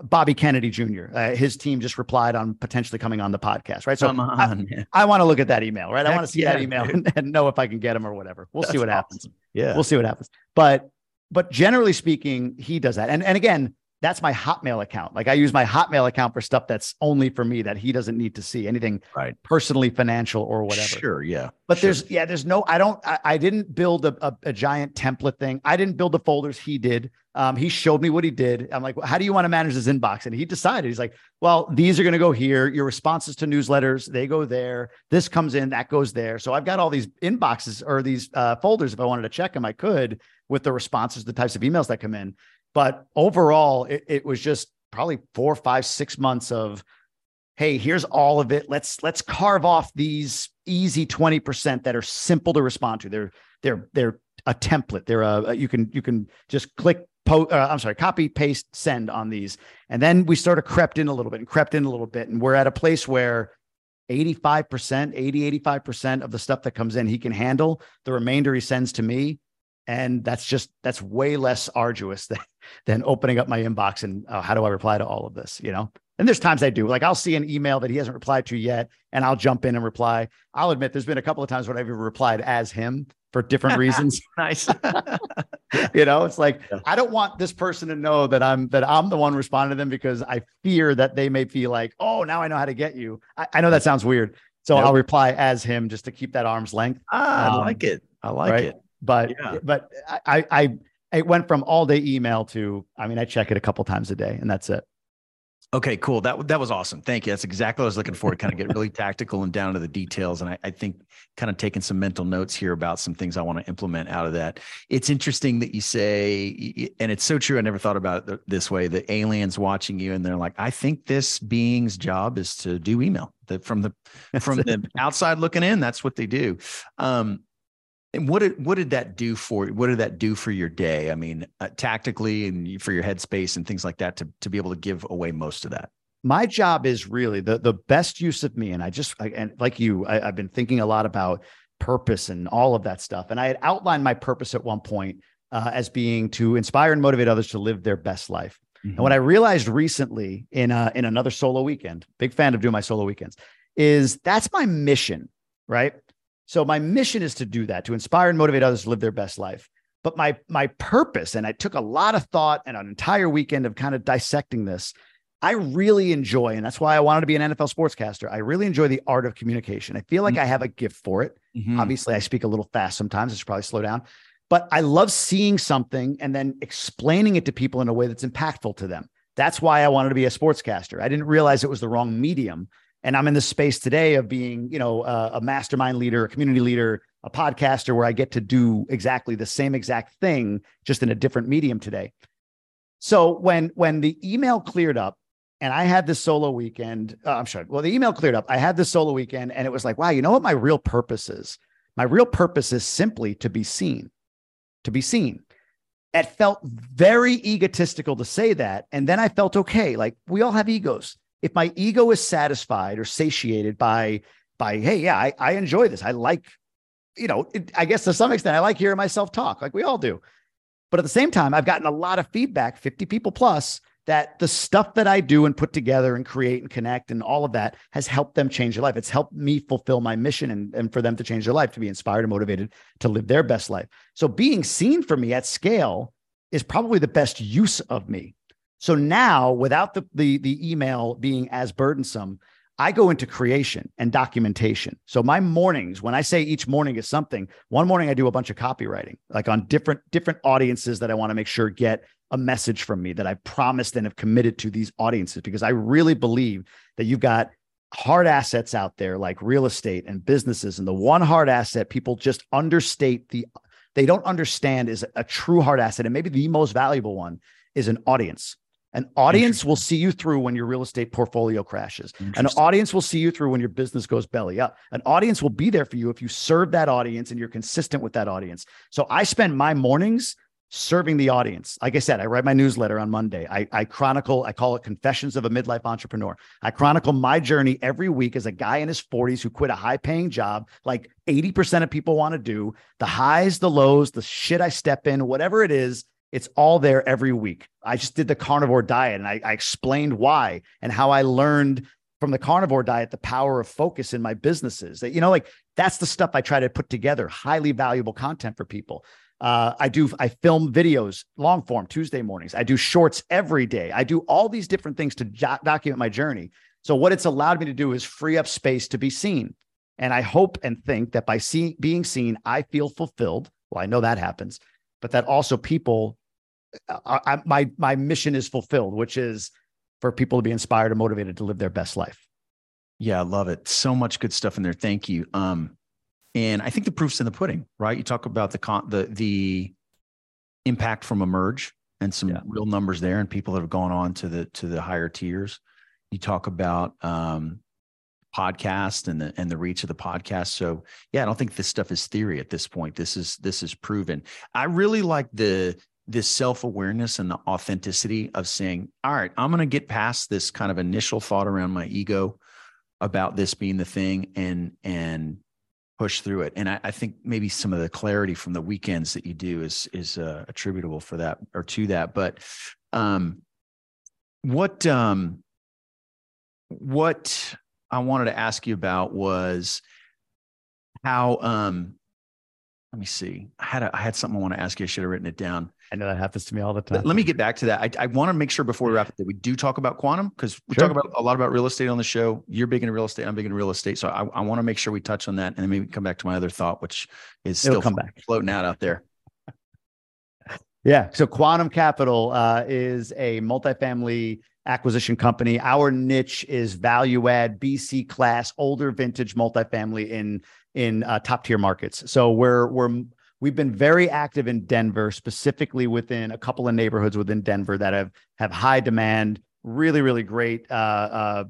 Bobby Kennedy Jr. Uh, his team just replied on potentially coming on the podcast, right? So on, I, I want to look at that email, right? Heck I want to see yeah, that email and, and, know if I can get him or whatever. We'll That's see what awesome. happens. Yeah, we'll see what happens. But but generally speaking, he does that. And and again, that's my Hotmail account. Like I use my Hotmail account for stuff that's only for me that he doesn't need to see anything right. personally financial or whatever. Sure. Yeah. But sure. there's, yeah, there's no, I don't, I, I didn't build a, a, a, giant template thing. I didn't build the folders. He did. Um, he showed me what he did. I'm like, well, how do you want to manage this inbox? And he decided, he's like, well, these are going to go here. Your responses to newsletters, they go there. This comes in, that goes there. So I've got all these inboxes or these uh, folders. If I wanted to check them, I could with the responses, the types of emails that come in. But overall, it, it was just probably four, five, six months of, hey, here's all of it. Let's let's carve off these easy 20% that are simple to respond to. They're they're they're a template. They're a you can you can just click po- uh, I'm sorry, copy, paste, send on these. And then we sort of crept in a little bit and crept in a little bit. And we're at a place where 85%, 80, 85% of the stuff that comes in, he can handle. The remainder he sends to me and that's just that's way less arduous than than opening up my inbox and uh, how do I reply to all of this, you know? And there's times I do. Like I'll see an email that he hasn't replied to yet, and I'll jump in and reply. I'll admit there's been a couple of times when I've replied as him for different reasons. nice. you know, it's like yeah. I don't want this person to know that I'm that I'm the one responding to them because I fear that they may feel like, oh, now I know how to get you. I, I know that sounds weird. So nope. I'll reply as him just to keep that arm's length. Ah, um, I like it. I like right? it. But yeah. but I I it went from all day email to I mean I check it a couple times a day and that's it. Okay, cool. That that was awesome. Thank you. That's exactly what I was looking for to kind of get really tactical and down to the details. And I, I, think kind of taking some mental notes here about some things I want to implement out of that. It's interesting that you say, and it's so true. I never thought about it this way. The aliens watching you, and they're like, I think this being's job is to do email. That from the from the outside looking in, that's what they do. Um, and what did what did that do for what did that do for your day? I mean, uh, tactically and for your headspace and things like that to to be able to give away most of that. My job is really the the best use of me, and I just I, and like you, I, I've been thinking a lot about purpose and all of that stuff. And I had outlined my purpose at one point uh, as being to inspire and motivate others to live their best life. Mm-hmm. And what I realized recently in uh, in another solo weekend, big fan of doing my solo weekends, is that's my mission, right? So my mission is to do that, to inspire and motivate others to live their best life. But my my purpose, and I took a lot of thought and an entire weekend of kind of dissecting this. I really enjoy, and that's why I wanted to be an NFL sportscaster. I really enjoy the art of communication. I feel like mm-hmm. I have a gift for it. Mm-hmm. Obviously, I speak a little fast sometimes. I should probably slow down. But I love seeing something and then explaining it to people in a way that's impactful to them. That's why I wanted to be a sportscaster. I didn't realize it was the wrong medium and i'm in the space today of being you know a, a mastermind leader a community leader a podcaster where i get to do exactly the same exact thing just in a different medium today. So when when the email cleared up and i had this solo weekend uh, i'm sorry well the email cleared up i had this solo weekend and it was like wow you know what my real purpose is? My real purpose is simply to be seen to be seen. It felt very egotistical to say that and then i felt okay. Like we all have egos if my ego is satisfied or satiated by by hey yeah i, I enjoy this. I like you know it, i guess to some extent i like hearing myself talk like we all do. But at the same time i've gotten a lot of feedback 50 people plus that the stuff that i do and put together and create and connect and all of that has helped them change their life. It's helped me fulfill my mission and, and for them to change their life to be inspired and motivated to live their best life. So being seen for me at scale is probably the best use of me so now, without the, the, the email being as burdensome, I go into creation and documentation. So my mornings, when I say each morning is something, one morning I do a bunch of copywriting, like on different different audiences that I want to make sure get a message from me that I've promised and have committed to these audiences because I really believe that you've got hard assets out there like real estate and businesses and the one hard asset people just understate the they don't understand is a true hard asset and maybe the most valuable one is an audience An audience will see you through when your real estate portfolio crashes. An audience will see you through when your business goes belly up. An audience will be there for you if you serve that audience and you're consistent with that audience. So I spend my mornings serving the audience. Like I said, I write my newsletter on Monday. I, I, chronicle, I call it Confessions of a Midlife Entrepreneur. I chronicle my journey every week as a guy in his 40s who quit a high paying job, like 80% of people want to do the highs, the lows, the shit I step in, whatever it is. It's all there every week. I just did the carnivore diet and I, I explained why and how I learned from the carnivore diet the power of focus in my businesses. That, you know, like that's the stuff I try to put together, highly valuable content for people. Uh, I do, I film videos, long form Tuesday mornings. I do shorts every day. I do all these different things to jo- document my journey. So, what it's allowed me to do is free up space to be seen. And I hope and think that by see, being seen, I feel fulfilled. Well, I know that happens, but that also people, uh, I, my, my mission is fulfilled, which is for people to be inspired and motivated to live their best life. Yeah, I love it. So much good stuff in there. Thank you. Um, and I think the proof's in the pudding, right? You talk about the con- the the impact from emerge and some yeah. real numbers there, and people that have gone on to the to the higher tiers. You talk about um, podcast and the and the reach of the podcast. So yeah, I don't think this stuff is theory at this point. This is this is proven. I really like the this self-awareness and the authenticity of saying, all right, I'm going to get past this kind of initial thought around my ego about this being the thing and and push through it. And I, I, think maybe some of the clarity from the weekends that you do is is uh, attributable for that or to that. But um, what um, what I wanted to ask you about was how um, let me see. I had a, I had something I want to ask you. I should have written it down. I know that happens to me all the time. Let me get back to that. I, I want to make sure before we wrap up that we do talk about quantum because we sure. talk about a lot about real estate on the show. You're big in real estate. I'm big in real estate. So I, I want to make sure we touch on that and then maybe come back to my other thought, which is still come back. floating out out there. yeah. So Quantum Capital uh, is a multifamily acquisition company. Our niche is value add, BC class, older vintage multifamily in in uh, top tier markets. So we're we're we've been very active in Denver, specifically within a couple of neighborhoods within Denver that have have high demand, really really great. Uh, uh,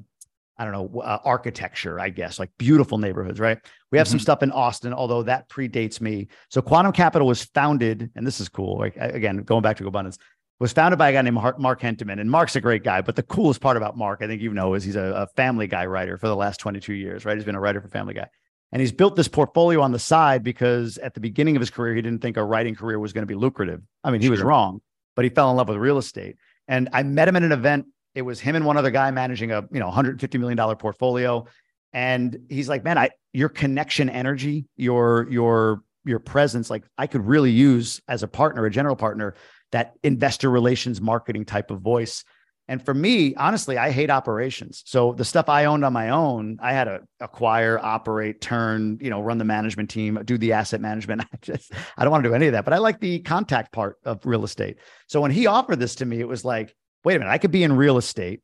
I don't know uh, architecture, I guess, like beautiful neighborhoods, right? We have mm-hmm. some stuff in Austin, although that predates me. So Quantum Capital was founded, and this is cool. Like again, going back to GoBundance, was founded by a guy named Mark Hentemann. And Mark's a great guy. But the coolest part about Mark, I think you know, is he's a, a Family Guy writer for the last 22 years, right? He's been a writer for Family Guy. And he's built this portfolio on the side because at the beginning of his career, he didn't think a writing career was going to be lucrative. I mean, he sure. was wrong, but he fell in love with real estate. And I met him at an event. It was him and one other guy managing a you know 150 million dollar portfolio. And he's like, man, I your connection energy, your your your presence, like I could really use as a partner, a general partner, that investor relations marketing type of voice. And for me, honestly, I hate operations. So the stuff I owned on my own, I had to acquire, operate, turn, you know, run the management team, do the asset management. I just, I don't want to do any of that, but I like the contact part of real estate. So when he offered this to me, it was like, wait a minute, I could be in real estate.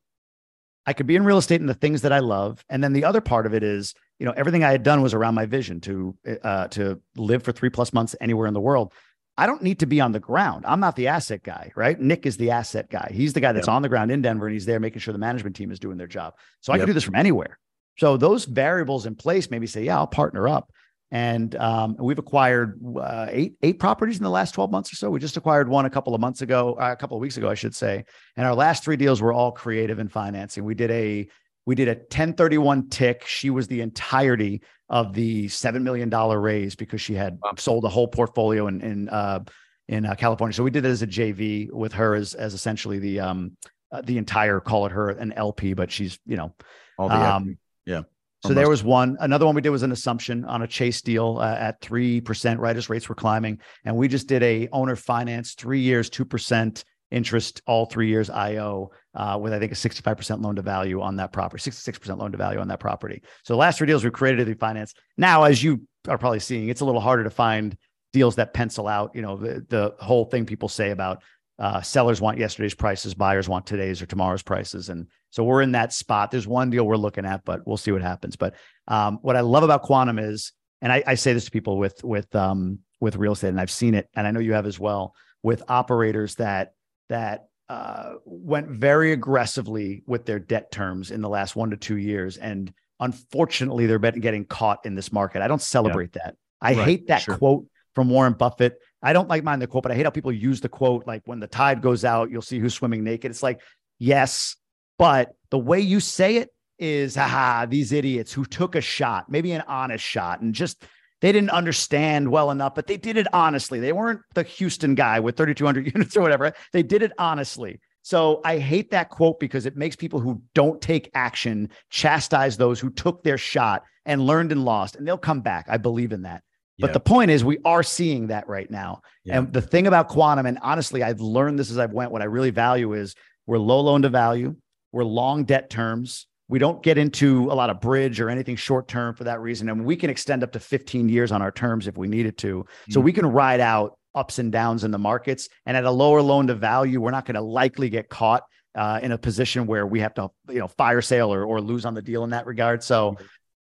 I could be in real estate and the things that I love. And then the other part of it is, you know, everything I had done was around my vision to, uh, to live for three plus months anywhere in the world. I don't need to be on the ground. I'm not the asset guy, right? Nick is the asset guy. He's the guy that's on the ground in Denver and he's there making sure the management team is doing their job. So I yep. can do this from anywhere. So those variables in place maybe say, yeah, I'll partner up. And um, we've acquired uh, eight eight properties in the last 12 months or so. We just acquired one a couple of months ago, uh, a couple of weeks ago, I should say. And our last three deals were all creative and financing. We did a we did a 1031 TIC. She was the entirety of the $7 million raise because she had wow. sold a whole portfolio in, in, uh, in uh, California. So we did it as a JV with her as, as essentially the, um, uh, the entire, call it her an LP, but she's, you know, all the, um, yeah. So there was one. Another one we did was an assumption on a Chase deal uh, at three percent. Right as rates were climbing, and we just did a owner finance three years, two percent interest all three years IO uh, with I think a 65% loan to value on that property, 66% loan to value on that property. So the last three deals we created the finance. Now, as you are probably seeing, it's a little harder to find deals that pencil out. You know, the, the whole thing people say about uh, sellers want yesterday's prices, buyers want today's or tomorrow's prices. And so we're in that spot. There's one deal we're looking at, but we'll see what happens. But um, what I love about quantum is, and I, I say this to people with with um, with real estate, and I've seen it, and I know you have as well, with operators that that uh, went very aggressively with their debt terms in the last one to two years. And unfortunately, they're getting caught in this market. I don't celebrate yeah. that. I right, hate that sure. quote from Warren Buffett. I don't like mind the quote, but I hate how people use the quote like when the tide goes out, you'll see who's swimming naked. It's like, yes, but the way you say it is, haha, these idiots who took a shot, maybe an honest shot, and just they didn't understand well enough, but they did it honestly. They weren't the Houston guy with 3,200 units or whatever. They did it honestly. So I hate that quote because it makes people who don't take action chastise those who took their shot and learned and lost, and they'll come back. I believe in that. But the point is, we are seeing that right now. And the thing about quantum, and honestly, I've learned this as I've went. What I really value is we're low loan to value, we're long debt terms. We don't get into a lot of bridge or anything short term for that reason. And we can extend up to 15 years on our terms if we needed to. Mm-hmm. So we can ride out ups and downs in the markets. And at a lower loan to value, we're not going to likely get caught uh, in a position where we have to, you know, fire sale or, or lose on the deal in that regard. So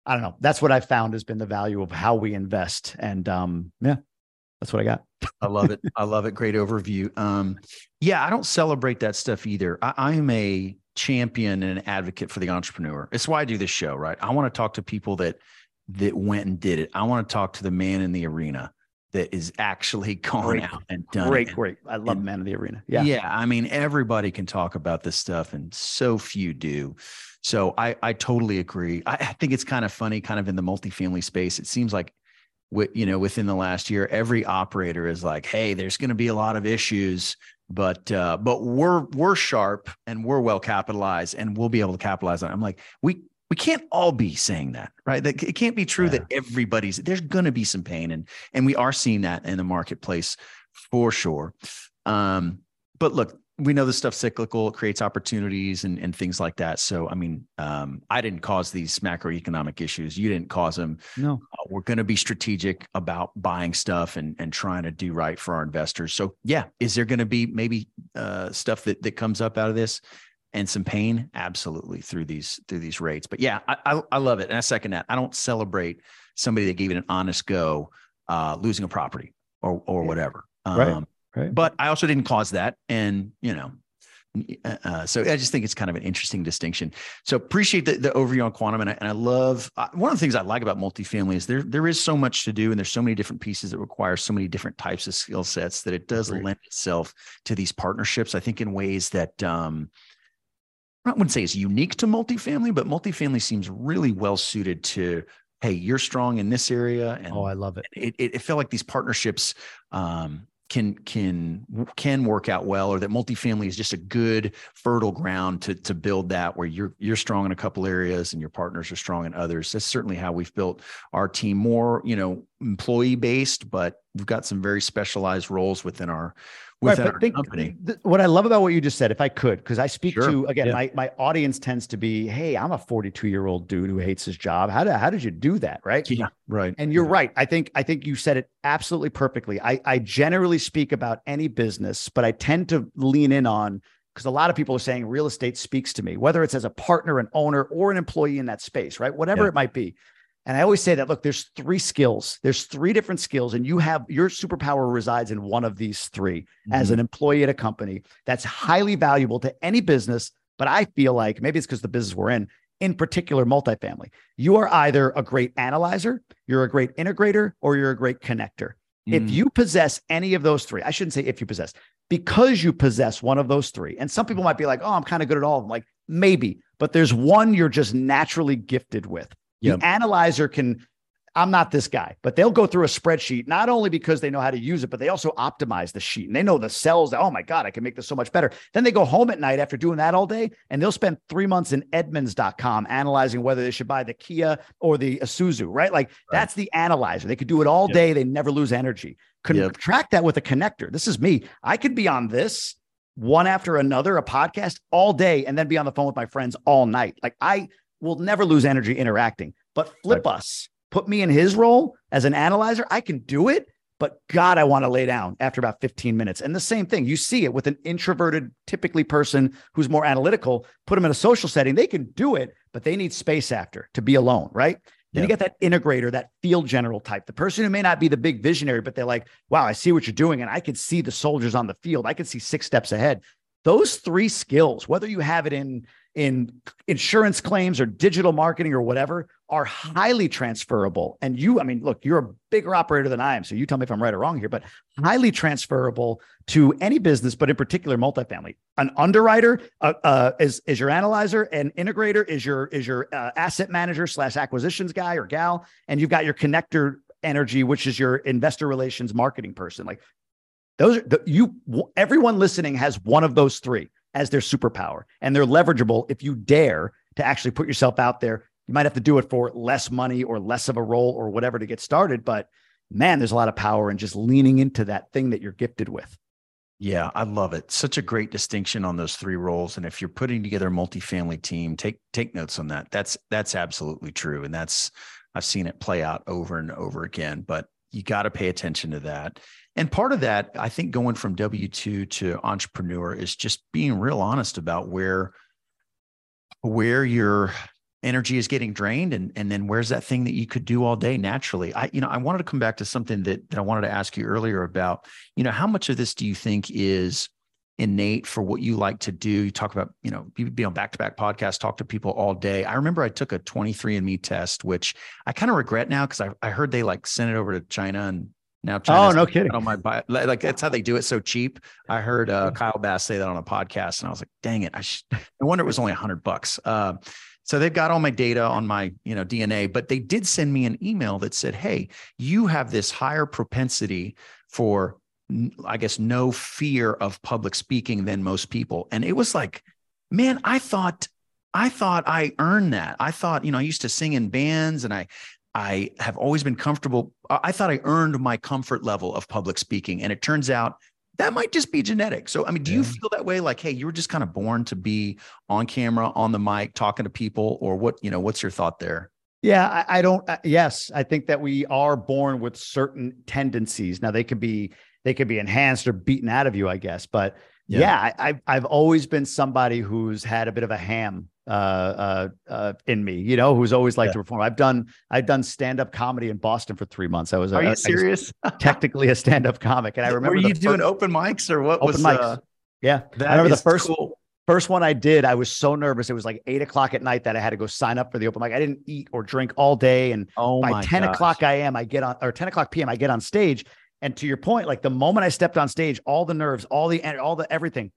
I don't know. That's what I found has been the value of how we invest. And um, yeah, that's what I got. I love it. I love it. Great overview. Um, yeah, I don't celebrate that stuff either. I, am a champion and an advocate for the entrepreneur. It's why I do this show, right? I want to talk to people that that went and did it. I want to talk to the man in the arena that is actually gone great, out and done great, it. Great, I love and, man of the arena. Yeah, yeah. I mean, everybody can talk about this stuff, and so few do. So I I totally agree. I, I think it's kind of funny, kind of in the multifamily space. It seems like you know within the last year every operator is like hey there's going to be a lot of issues but uh, but we're we're sharp and we're well capitalized and we'll be able to capitalize on it. I'm like we we can't all be saying that right? That it can't be true yeah. that everybody's there's going to be some pain and and we are seeing that in the marketplace for sure. Um but look we know this stuff cyclical it creates opportunities and, and things like that. So i mean um, i didn't cause these macroeconomic issues. You didn't cause them no. Uh, we're going to be strategic about buying stuff and, and trying to do right for our investors. So yeah is there going to be maybe uh, stuff that, that comes up out of this and some pain? Absolutely through these through these rates. But yeah i i, I love it. And i second that. I don't celebrate somebody that gave it an honest go uh, losing a property or or whatever. Um, right Right. But I also didn't cause that. And, you know, uh, uh, so I just think it's kind of an interesting distinction. So appreciate the, the overview on quantum, and I, and I love uh, one of the things I like about multifamily is there there is so much to do, and there's so many different pieces that require so many different types of skill sets that it does Great. lend itself to these partnerships. I think in ways that um, I wouldn't say is unique to multifamily, but multifamily seems really well suited to hey, you're strong in this area. And oh, I love it. It, it, it felt like these partnerships um, can can can work out well or that multifamily is just a good fertile ground to to build that where you're you're strong in a couple areas and your partners are strong in others. That's certainly how we've built our team more you know employee based but we've got some very specialized roles within our within right, our think, company. Th- what I love about what you just said, if I could, because I speak sure. to again, yeah. my my audience tends to be, hey, I'm a 42 year old dude who hates his job. How did how did you do that, right? Yeah, right. And you're yeah. right. I think I think you said it absolutely perfectly. I I generally speak about any business, but I tend to lean in on because a lot of people are saying real estate speaks to me, whether it's as a partner, an owner, or an employee in that space, right? Whatever yeah. it might be. And I always say that look, there's three skills. There's three different skills, and you have your superpower resides in one of these 3 mm-hmm. as an employee at a company that's highly valuable to any business. But I feel like maybe it's because the business we're in, in particular, multifamily. You are either a great analyzer, you're a great integrator, or you're a great connector. Mm-hmm. If mm. you possess any of those three, I shouldn't say if you possess, because you possess one of those three. And some people might be like, oh, I'm kind of good at all of them. Like maybe, but there's one you're just naturally gifted with. Yep. The analyzer can, I'm not this guy, but they'll go through a spreadsheet, not only because they know how to use it, but they also optimize the sheet and they know the cells that, oh my God, I can make this so much better. Then they go home at night after doing that all day and they'll spend three months in Edmunds.com analyzing whether they should buy the Kia or the Isuzu, right? Like right. that's the analyzer. They could do it all yep. day. They never lose energy. Contract yep. that with a connector. This is me. I could be on this one after another, a podcast all day, and then be on the phone with my friends all night. Like I will never lose energy interacting. But flip right. us, put me in his role as an analyzer. I can do it, but God, I want to lay down after about 15 minutes. And the same thing, you see it with an introverted, typically person who's more analytical, put them in a social setting. They can do it, but they need space after to be alone, right? Then you get that integrator, that field general type, the person who may not be the big visionary, but they're like, wow, I see what you're doing. And I can see the soldiers on the field. I can see six steps ahead. those three skills, whether you have it in in insurance claims or digital marketing or whatever, are highly transferable. And you, I mean, look, you're a bigger operator than I am, so you tell me if I'm right or wrong here, but highly transferable to any business, but in particular multifamily. An underwriter uh, uh, is is your analyzer, an integrator is your is your uh, asset manager slash acquisitions guy or gal, and you've got your connector energy, which is your investor relations marketing person. Like those are the, you, everyone listening has one of those three as their superpower, and they're leverageable if you dare to actually put yourself out there. You might have to do it for less money or less of a role or whatever to get started, but man, there's a lot of power in just leaning into that thing that you're gifted with. Yeah, I love it. Such a great distinction on those three roles. And if you're putting together a multifamily team, take take notes on that. That's that's absolutely true. And that's I've seen it play out over and over again. But you got to pay attention to that. And part of that, I think, going from W 2 to entrepreneur is just being real honest about where where your energy is getting drained and and then where's that thing that you could do all day naturally i you know i wanted to come back to something that, that i wanted to ask you earlier about you know how much of this do you think is innate for what you like to do you talk about you know you be on back-to-back podcasts talk to people all day i remember i took a 23andme test which i kind of regret now because I, I heard they like sent it over to china and now, China's oh no kidding! On my bio, like that's how they do it so cheap. I heard uh, Kyle Bass say that on a podcast, and I was like, "Dang it! I no wonder it was only a hundred bucks." Uh, so they've got all my data on my you know DNA, but they did send me an email that said, "Hey, you have this higher propensity for, I guess, no fear of public speaking than most people," and it was like, man, I thought I thought I earned that. I thought, you know, I used to sing in bands and I I have always been comfortable. I thought I earned my comfort level of public speaking. And it turns out that might just be genetic. So, I mean, do yeah. you feel that way? Like, hey, you were just kind of born to be on camera, on the mic, talking to people, or what, you know, what's your thought there? Yeah, I, I don't. Uh, yes, I think that we are born with certain tendencies. Now, they could be they could be enhanced or beaten out of you, I guess. But yeah, yeah I, I've always been somebody who's had a bit of a ham uh, uh, uh, in me, you know, who's always liked yeah. to perform. I've done I've done stand up comedy in Boston for three months. I was are a, you serious? technically a stand up comic, and I remember. Were you doing open mics or what? Open was, mics. Uh, yeah, I remember the first cool. first one I did. I was so nervous. It was like eight o'clock at night that I had to go sign up for the open mic. I didn't eat or drink all day, and oh by ten gosh. o'clock I am. I get on or ten o'clock p.m. I get on stage. And to your point, like the moment I stepped on stage, all the nerves, all the all the everything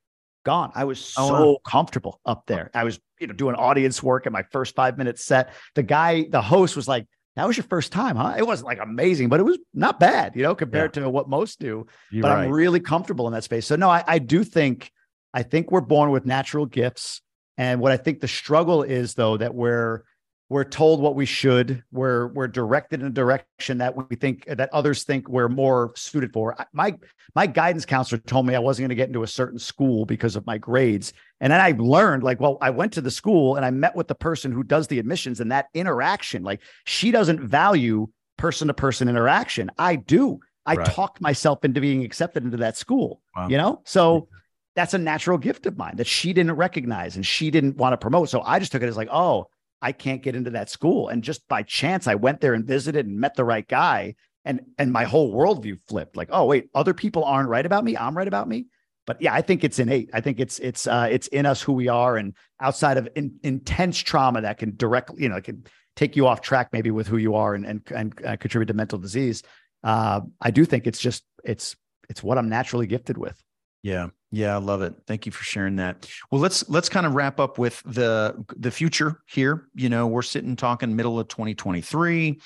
gone. I was oh, so oh, wow. comfortable up there. I was, you know, doing audience work at my first five minute set. The guy, the host was like, that was your first time, huh? It wasn't like amazing, but it was not bad, you know, compared yeah. to what most do. You're but right. I'm really comfortable in that space. So no, I, I do think, I think we're born with natural gifts. And what I think the struggle is though, that we're we're told what we should we're we're directed in a direction that we think that others think we're more suited for. My my guidance counselor told me i wasn't going to get into a certain school because of my grades. And then i learned like well i went to the school and i met with the person who does the admissions and that interaction like she doesn't value person to person interaction. I do. I right. talked myself into being accepted into that school wow. you know? So that's a natural gift of mine that she didn't recognize and she didn't want to promote. So i just took it as like oh I can't get into that school. And just by chance, I went there and visited and met the right guy. And and my whole worldview flipped. Like, oh wait, other people aren't right about me. I'm right about me. But yeah, I think it's innate. I think it's it's uh, it's in us who we are, and outside of in, intense trauma that can directly, you know, can take you off track maybe with who you are and and and uh, contribute to mental disease. Uh, I do think it's just it's it's what I'm naturally gifted with. Yeah. Yeah, I love it. Thank you for sharing that. Well, let's let's kind of wrap up with the the future here. You know, we're sitting talking middle of 2023.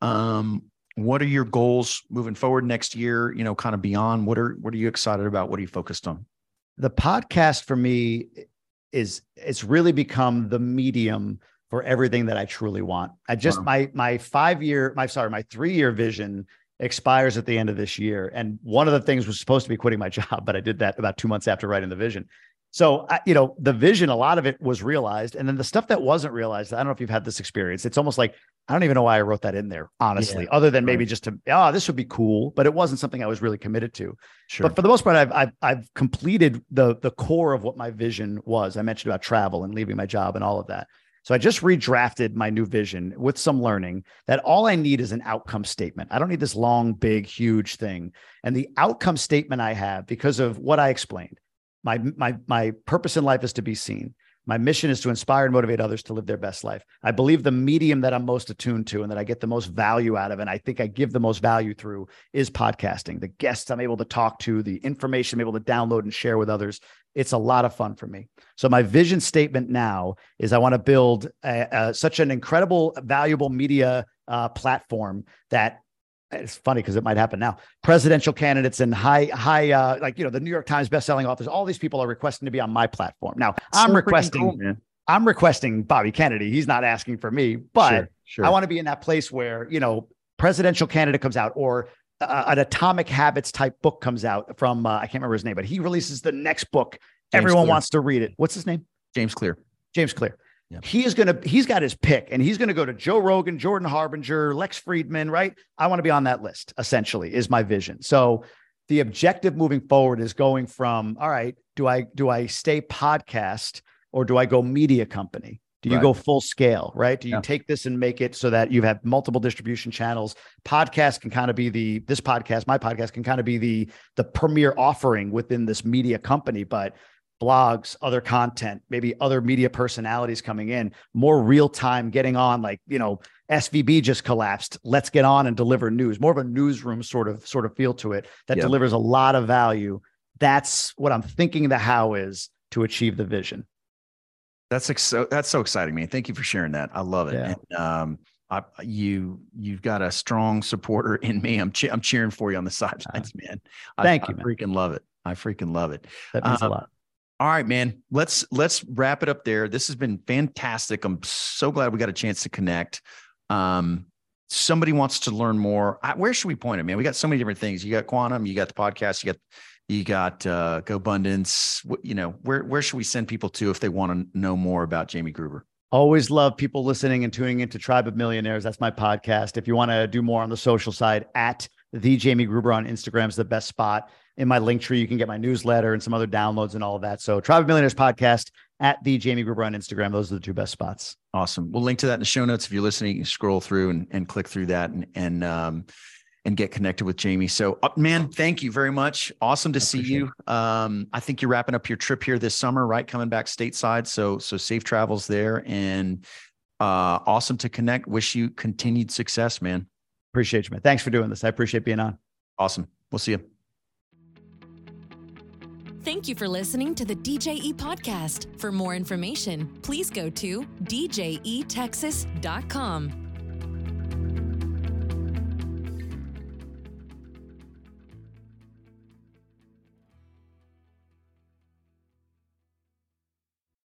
Um, what are your goals moving forward next year? You know, kind of beyond. What are what are you excited about? What are you focused on? The podcast for me is it's really become the medium for everything that I truly want. I just wow. my my five year my sorry my three year vision expires at the end of this year. And one of the things was supposed to be quitting my job, but I did that about two months after writing the vision. So, I, you know, the vision, a lot of it was realized. And then the stuff that wasn't realized, I don't know if you've had this experience. It's almost like, I don't even know why I wrote that in there, honestly, yeah, other than maybe right. just to, oh, this would be cool, but it wasn't something I was really committed to. Sure. But for the most part, I've, I've, I've completed the, the core of what my vision was. I mentioned about travel and leaving my job and all of that. So I just redrafted my new vision with some learning that all I need is an outcome statement. I don't need this long, big, huge thing. And the outcome statement I have, because of what I explained, My my my purpose in life is to be seen. My mission is to inspire and motivate others to live their best life. I believe the medium that I'm most attuned to and that I get the most value out of, and I think I give the most value through is podcasting. The guests I'm able to talk to, the information I'm able to download and share with others. It's a lot of fun for me. So my vision statement now is I want to build a, a, such an incredible, valuable media uh, platform that it's funny because it might happen now. Presidential candidates and high, high, uh, like you know, the New York Times best-selling authors. All these people are requesting to be on my platform. Now, I'm requesting. Cool, I'm requesting Bobby Kennedy. He's not asking for me, but sure, sure. I want to be in that place where you know, presidential candidate comes out or uh, an Atomic Habits type book comes out from uh, I can't remember his name, but he releases the next book. James Everyone Clear. wants to read it. What's his name? James Clear. James Clear. Yep. He is going to, he's got his pick and he's going to go to Joe Rogan, Jordan Harbinger, Lex Fridman, right? I want to be on that list, essentially, is my vision. So the objective moving forward is going from, all right, do I, do I stay podcast or do I go media company? Do you right. go full scale, right? Do you yeah. take this and make it so that you have multiple distribution channels? Podcast can kind of be the this podcast, my podcast can kind of be the the premier offering within this media company, but blogs, other content, maybe other media personalities coming in, more real time getting on like, you know, SVB just collapsed. Let's get on and deliver news. More of a newsroom sort of sort of feel to it that delivers a lot of value. That's what I'm thinking the how is to achieve the vision. That's ex- so that's so exciting, man. Thank you for sharing that. I love it. Yeah. And, um, I, you you've got a strong supporter in me. I'm che- I'm cheering for you on the sidelines, man. Thank I, you. I freaking love it. I freaking love it. That means um, a lot. All right, man. Let's let's wrap it up there. This has been fantastic. I'm so glad we got a chance to connect. Um, somebody wants to learn more. I, where should we point it, man? We got so many different things. You got quantum, you got the podcast, you got you got uh GoBundance. You know, where where should we send people to if they want to know more about Jamie Gruber? Always love people listening and tuning into Tribe of Millionaires. That's my podcast. If you want to do more on the social side, at the Jamie Gruber on Instagram is the best spot in my link tree. You can get my newsletter and some other downloads and all of that. So Tribe of Millionaires podcast at the Jamie Gruber on Instagram. Those are the two best spots. Awesome. We'll link to that in the show notes. If you're listening, you can scroll through and, and click through that and, and, um, and get connected with Jamie. So, uh, man, thank you very much. Awesome to see you. Um, I think you're wrapping up your trip here this summer, right? Coming back stateside. So, so safe travels there and uh, awesome to connect. Wish you continued success, man. Appreciate you, man. Thanks for doing this. I appreciate being on. Awesome. We'll see you. Thank you for listening to the DJE podcast. For more information, please go to djetexas.com.